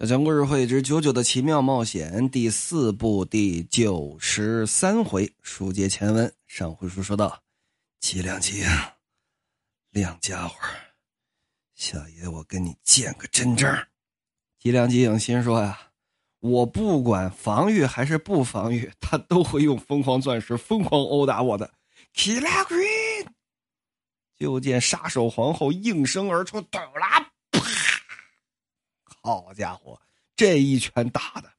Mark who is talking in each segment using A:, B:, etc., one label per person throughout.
A: 小强故事会之《九九的奇妙冒险》第四部第九十三回，书接前文。上回书说到，吉良吉影，亮家伙，小爷我跟你见个真章。吉良吉影心说呀，我不管防御还是不防御，他都会用疯狂钻石疯狂殴打我的。Killer Queen，就见杀手皇后应声而出，抖啦！好家伙，这一拳打的！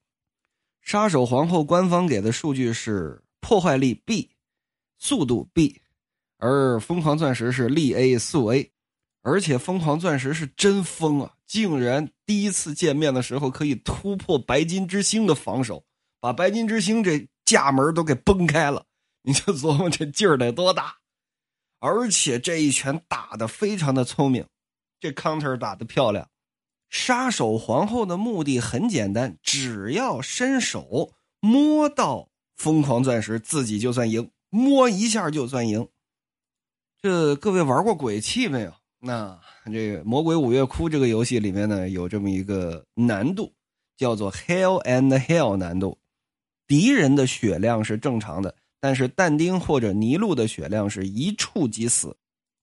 A: 杀手皇后官方给的数据是破坏力 B，速度 B，而疯狂钻石是力 A 速 A，而且疯狂钻石是真疯啊！竟然第一次见面的时候可以突破白金之星的防守，把白金之星这架门都给崩开了。你就琢磨这劲儿得多大！而且这一拳打的非常的聪明，这 counter 打的漂亮。杀手皇后的目的很简单，只要伸手摸到疯狂钻石，自己就算赢，摸一下就算赢。这各位玩过鬼泣没有？那这个《魔鬼五月哭》这个游戏里面呢，有这么一个难度，叫做 Hell and Hell 难度。敌人的血量是正常的，但是但丁或者尼禄的血量是一触即死。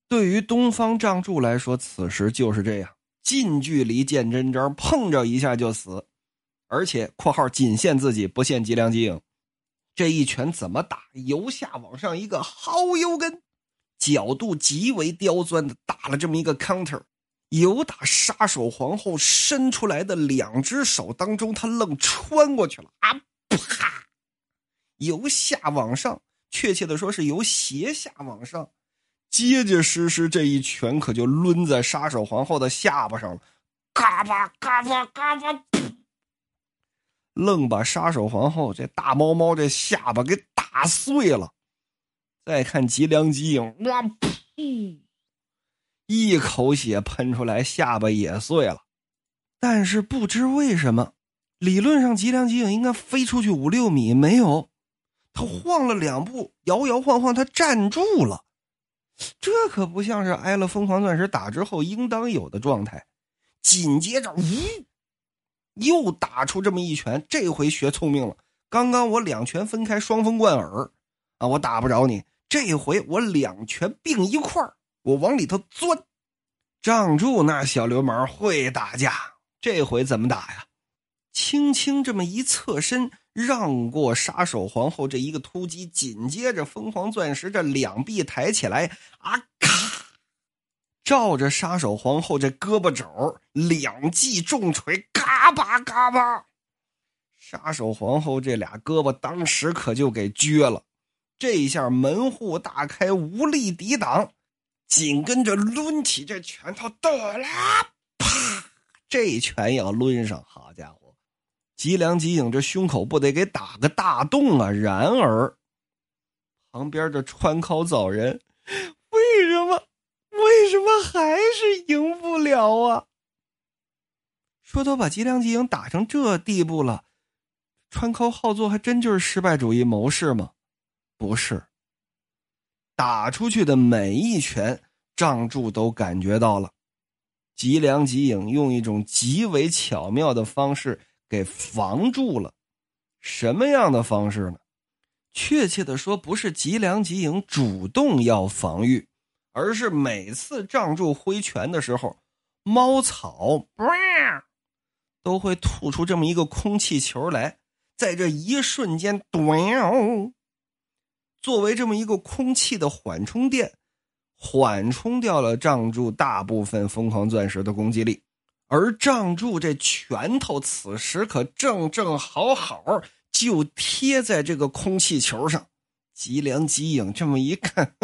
A: 对于东方仗助来说，此时就是这样。近距离见真章，碰着一下就死，而且（括号仅限自己，不限吉良吉影）。这一拳怎么打？由下往上一个薅油根，角度极为刁钻的打了这么一个 counter。由打杀手皇后伸出来的两只手当中，他愣穿过去了啊！啪！由下往上，确切的说是由斜下往上。结结实实，这一拳可就抡在杀手皇后的下巴上了，嘎巴嘎巴嘎巴，愣把杀手皇后这大猫猫这下巴给打碎了。再看吉良吉影，哇噗，一口血喷出来，下巴也碎了。但是不知为什么，理论上吉良吉影应该飞出去五六米，没有，他晃了两步，摇摇晃晃，他站住了。这可不像是挨了疯狂钻石打之后应当有的状态。紧接着，呜，又打出这么一拳。这回学聪明了。刚刚我两拳分开，双风贯耳，啊，我打不着你。这回我两拳并一块我往里头钻。仗住那小流氓会打架，这回怎么打呀？轻轻这么一侧身。让过杀手皇后这一个突击，紧接着疯狂钻石这两臂抬起来，啊咔，照着杀手皇后这胳膊肘两记重锤，嘎巴嘎巴，杀手皇后这俩胳膊当时可就给撅了，这一下门户大开，无力抵挡，紧跟着抡起这拳头，得啦，啪，这拳要抡上，好家伙！吉良吉影这胸口不得给打个大洞啊！然而，旁边的川尻早人为什么为什么还是赢不了啊？说都把吉良吉影打成这地步了，川尻好作还真就是失败主义谋士吗？不是，打出去的每一拳，仗助都感觉到了。吉良吉影用一种极为巧妙的方式。给防住了，什么样的方式呢？确切的说，不是吉良吉影主动要防御，而是每次仗助挥拳的时候，猫草都会吐出这么一个空气球来，在这一瞬间，作为这么一个空气的缓冲垫，缓冲掉了仗助大部分疯狂钻石的攻击力。而仗助这拳头此时可正正好好就贴在这个空气球上，吉良吉影这么一看，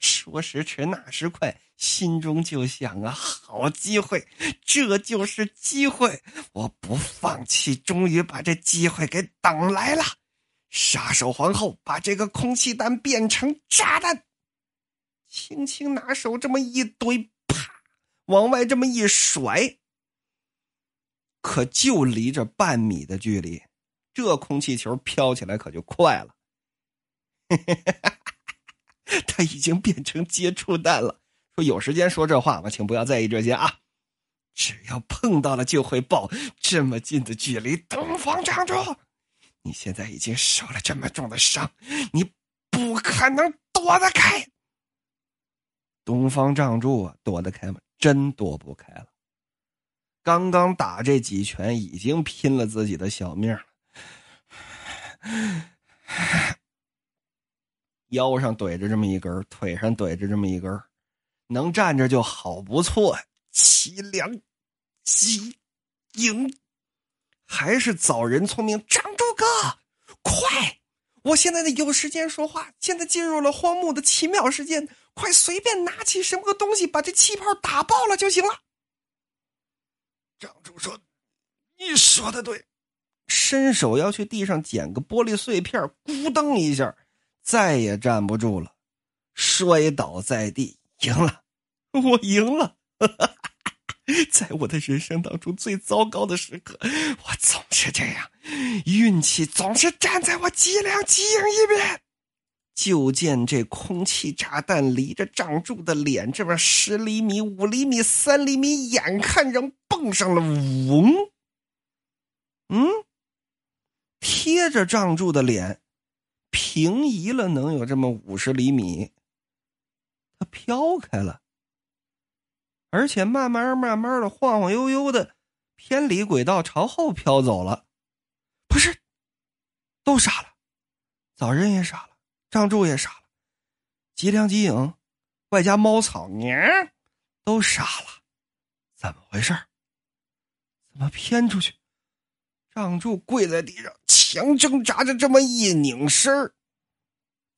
A: 说时迟那时快，心中就想啊，好机会，这就是机会，我不放弃，终于把这机会给等来了。杀手皇后把这个空气弹变成炸弹，轻轻拿手这么一怼。往外这么一甩，可就离着半米的距离，这空气球飘起来可就快了。他已经变成接触弹了。说有时间说这话吗？请不要在意这些啊。只要碰到了就会爆。这么近的距离，东方仗主，你现在已经受了这么重的伤，你不可能躲得开。东方仗主啊，躲得开吗？真躲不开了。刚刚打这几拳，已经拼了自己的小命了。腰上怼着这么一根，腿上怼着这么一根，能站着就好不错。凄凉，极影，还是早人聪明。张柱哥，快！我现在有时间说话。现在进入了荒木的奇妙时间，快随便拿起什么个东西，把这气泡打爆了就行了。张主说：“你说的对。”伸手要去地上捡个玻璃碎片，咕噔一下，再也站不住了，摔倒在地，赢了，我赢了。在我的人生当中最糟糕的时刻，我总是这样，运气总是站在我脊梁脊影一边。就见这空气炸弹离着张柱的脸这么十厘米、五厘米、三厘米，眼看着蹦上了，嗡，嗯，贴着张柱的脸，平移了能有这么五十厘米，它飘开了。而且慢慢慢慢的晃晃悠悠的偏离轨道朝后飘走了，不是，都傻了，早人也傻了，张柱也傻了，吉良吉影，外加猫草娘都傻了，怎么回事怎么偏出去？张柱跪在地上，强挣扎着，这么一拧身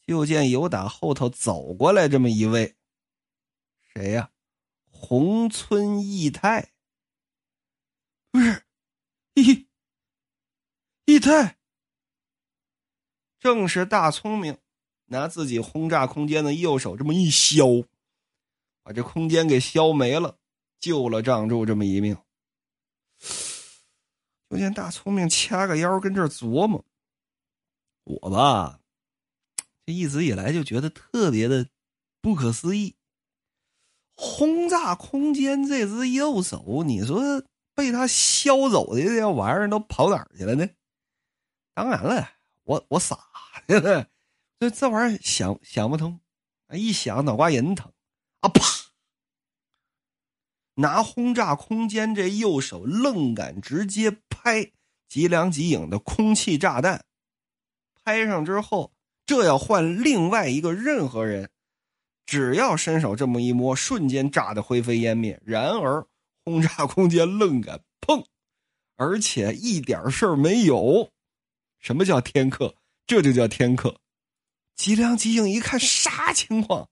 A: 就见有打后头走过来这么一位，谁呀？红村义太，不是义义太，正是大聪明，拿自己轰炸空间的右手这么一削，把这空间给削没了，救了仗柱这么一命。就见大聪明掐个腰，跟这琢磨：我吧，这一直以来就觉得特别的不可思议。轰炸空间这只右手，你说被他削走的这玩意儿都跑哪儿去了呢？当然了，我我傻，这这玩意儿想想不通，一想脑瓜仁疼啊！啪！拿轰炸空间这右手愣敢直接拍吉良吉影的空气炸弹，拍上之后，这要换另外一个任何人。只要伸手这么一摸，瞬间炸得灰飞烟灭。然而轰炸空间愣敢碰，而且一点事儿没有。什么叫天克？这就叫天克。吉良吉影一看啥情况？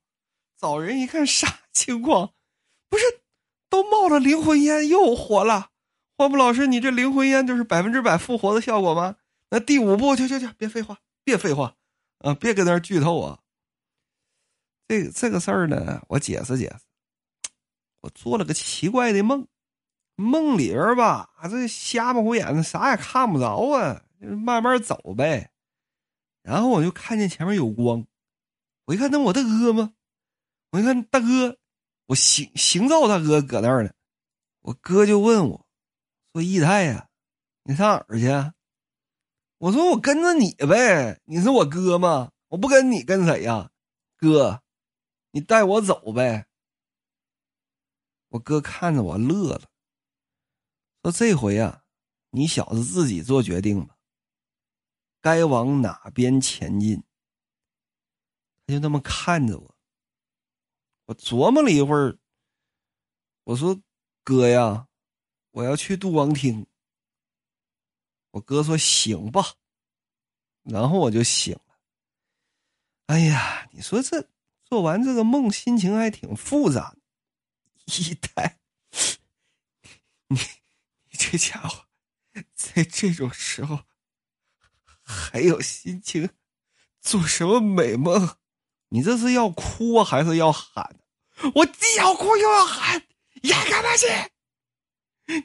A: 早人一看啥情况？不是都冒了灵魂烟又活了？花木老师，你这灵魂烟就是百分之百复活的效果吗？那第五步，去去去，别废话，别废话，啊，别搁那剧透啊！这这个事儿呢，我解释解释。我做了个奇怪的梦，梦里边吧，这瞎模糊眼的，啥也看不着啊，慢慢走呗。然后我就看见前面有光，我一看，那我大哥吗？我一看大哥，我行行造大哥搁那儿呢。我哥就问我，说：“义太呀，你上哪儿去？”我说：“我跟着你呗，你是我哥吗？我不跟你跟谁呀，哥。”你带我走呗！我哥看着我乐了，说：“这回啊，你小子自己做决定吧，该往哪边前进。”他就那么看着我，我琢磨了一会儿，我说：“哥呀，我要去杜王厅。”我哥说：“行吧。”然后我就醒了。哎呀，你说这……做完这个梦，心情还挺复杂。一代，你你这家伙，在这种时候还有心情做什么美梦？你这是要哭还是要喊？我既要哭又要喊，演干嘛去？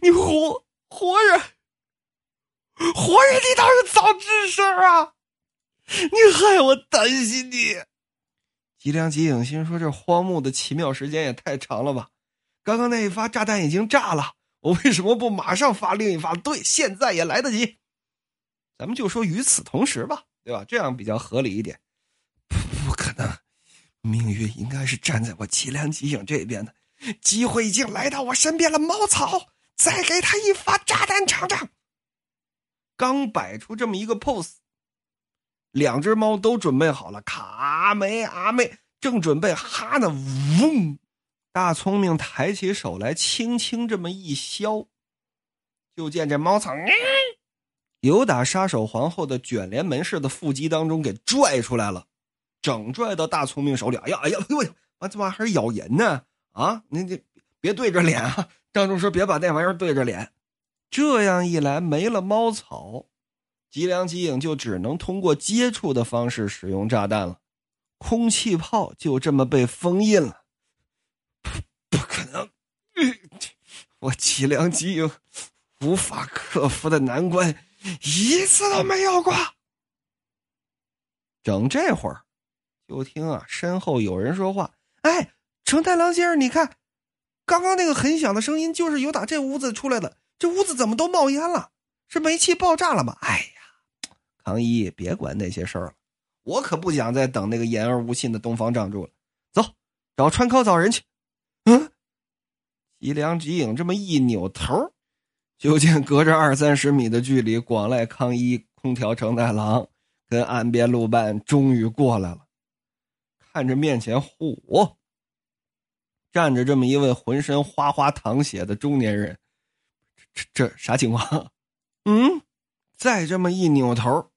A: 你活活人，活人，你倒是早吱声啊！你害我担心你。吉良吉影心说：“这荒木的奇妙时间也太长了吧！刚刚那一发炸弹已经炸了，我为什么不马上发另一发？对，现在也来得及。咱们就说与此同时吧，对吧？这样比较合理一点。不，可能，命运应该是站在我吉良吉影这边的。机会已经来到我身边了，猫草，再给他一发炸弹尝尝。刚摆出这么一个 pose，两只猫都准备好了。卡梅阿妹正准备哈呢，嗡！大聪明抬起手来，轻轻这么一削，就见这猫草由打杀手皇后的卷帘门似的腹肌当中给拽出来了，整拽到大聪明手里。哎呀哎呀，哎呦，完这玩意还是咬人呢！啊，你你别对着脸啊！张仲说别把那玩意儿对着脸，这样一来没了猫草，吉良吉影就只能通过接触的方式使用炸弹了，空气炮就这么被封印了。不可能，我吉良吉影无法克服的难关一次都没有过。整这会儿，就听啊，身后有人说话，哎。成太郎先生，你看，刚刚那个很响的声音就是由打这屋子出来的。这屋子怎么都冒烟了？是煤气爆炸了吗？哎唐，一，别管那些事儿了，我可不想再等那个言而无信的东方仗住了。走，找川尻找人去。嗯，吉良吉影这么一扭头，就见隔着二三十米的距离，广濑康一、空调成太郎跟岸边路伴终于过来了，看着面前，嚯！站着这么一位浑身哗哗淌血的中年人，这这啥情况？嗯，再这么一扭头，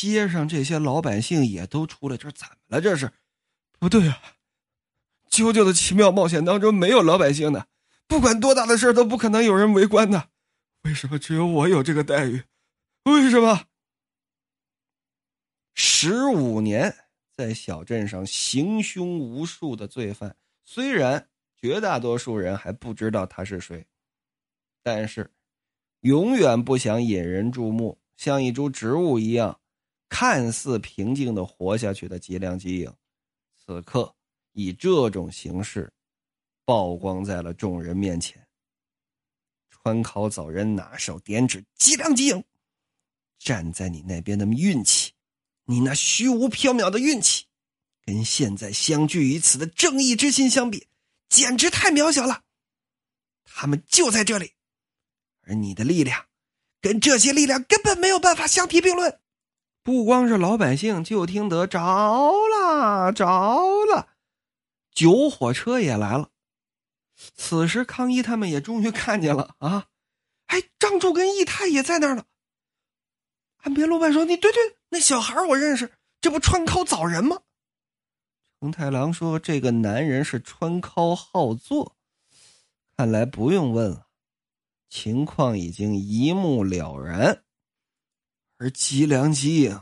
A: 街上这些老百姓也都出来，这怎么了？这是不对啊！啾啾的奇妙冒险当中没有老百姓的，不管多大的事都不可能有人围观的。为什么只有我有这个待遇？为什么？十五年在小镇上行凶无数的罪犯。虽然绝大多数人还不知道他是谁，但是永远不想引人注目，像一株植物一样，看似平静的活下去的吉良吉影，此刻以这种形式曝光在了众人面前。川考早人拿手点指吉良吉影，站在你那边的运气，你那虚无缥缈的运气。跟现在相聚于此的正义之心相比，简直太渺小了。他们就在这里，而你的力量，跟这些力量根本没有办法相提并论。不光是老百姓，就听得着了，着了，九火车也来了。此时康一他们也终于看见了啊！哎，张柱跟义太也在那儿呢。安别路伴说：“你对对，那小孩我认识，这不川口早人吗？”成太郎说：“这个男人是川尻好作，看来不用问了，情况已经一目了然。而吉良吉影，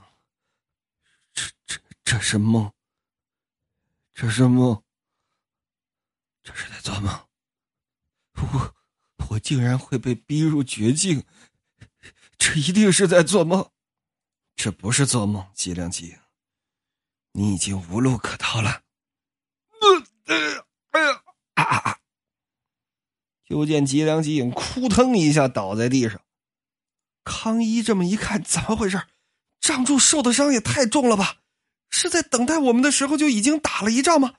A: 这这这是梦，这是梦，这是在做梦。我我竟然会被逼入绝境，这一定是在做梦，这不是做梦，吉良吉影。”你已经无路可逃了！呃，哎呀，啊啊啊！就见吉良吉影扑腾一下倒在地上。康一这么一看，怎么回事？仗助受的伤也太重了吧？是在等待我们的时候就已经打了一仗吗？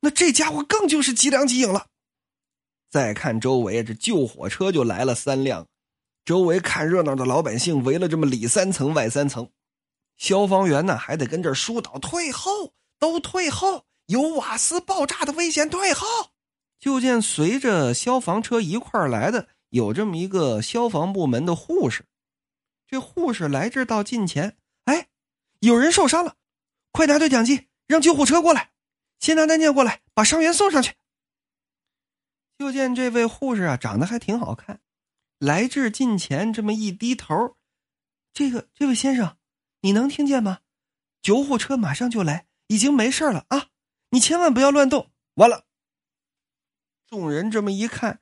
A: 那这家伙更就是吉良吉影了。再看周围，这救火车就来了三辆，周围看热闹的老百姓围了这么里三层外三层。消防员呢，还得跟这疏导，退后，都退后，有瓦斯爆炸的危险，退后。就见随着消防车一块来的，有这么一个消防部门的护士。这护士来这到近前，哎，有人受伤了，快拿对讲机，让救护车过来，先拿担架过来，把伤员送上去。就见这位护士啊，长得还挺好看，来至近前，这么一低头，这个这位先生。你能听见吗？救护车马上就来，已经没事了啊！你千万不要乱动。完了，众人这么一看，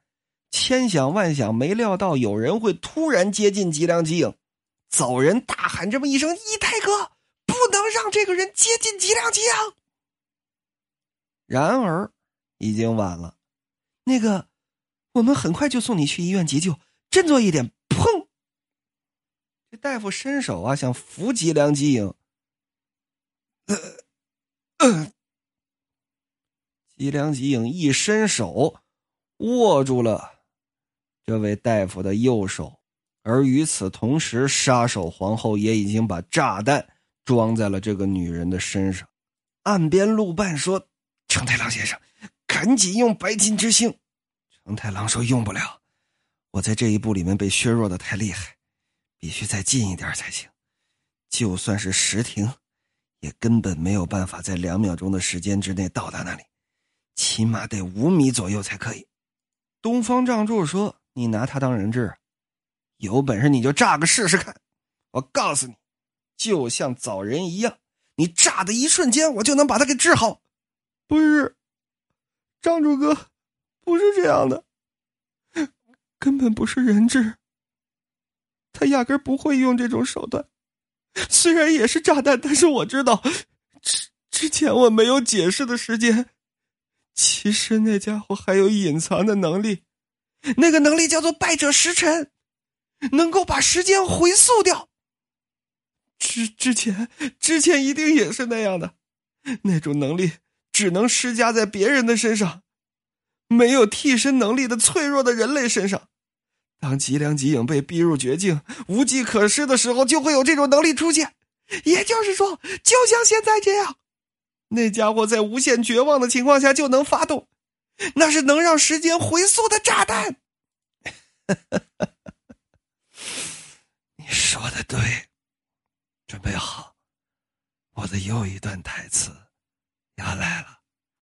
A: 千想万想，没料到有人会突然接近吉良吉影。走人大喊这么一声：“一太哥，不能让这个人接近吉良吉影。”然而，已经晚了。那个，我们很快就送你去医院急救，振作一点。”砰！这大夫伸手啊，想扶吉良吉影。呃，吉良吉影一伸手，握住了这位大夫的右手，而与此同时，杀手皇后也已经把炸弹装在了这个女人的身上。岸边路伴说：“成太郎先生，赶紧用白金之星。”成太郎说：“用不了，我在这一步里面被削弱的太厉害，必须再近一点才行。就算是石庭。”也根本没有办法在两秒钟的时间之内到达那里，起码得五米左右才可以。东方仗助说：“你拿他当人质，有本事你就炸个试试看！我告诉你，就像找人一样，你炸的一瞬间，我就能把他给治好。”不是，张主哥，不是这样的，根本不是人质，他压根不会用这种手段。虽然也是炸弹，但是我知道，之之前我没有解释的时间。其实那家伙还有隐藏的能力，那个能力叫做败者时辰，能够把时间回溯掉。之之前之前一定也是那样的，那种能力只能施加在别人的身上，没有替身能力的脆弱的人类身上。当吉良吉影被逼入绝境、无计可施的时候，就会有这种能力出现。也就是说，就像现在这样，那家伙在无限绝望的情况下就能发动，那是能让时间回溯的炸弹。你说的对，准备好，我的又一段台词要来了。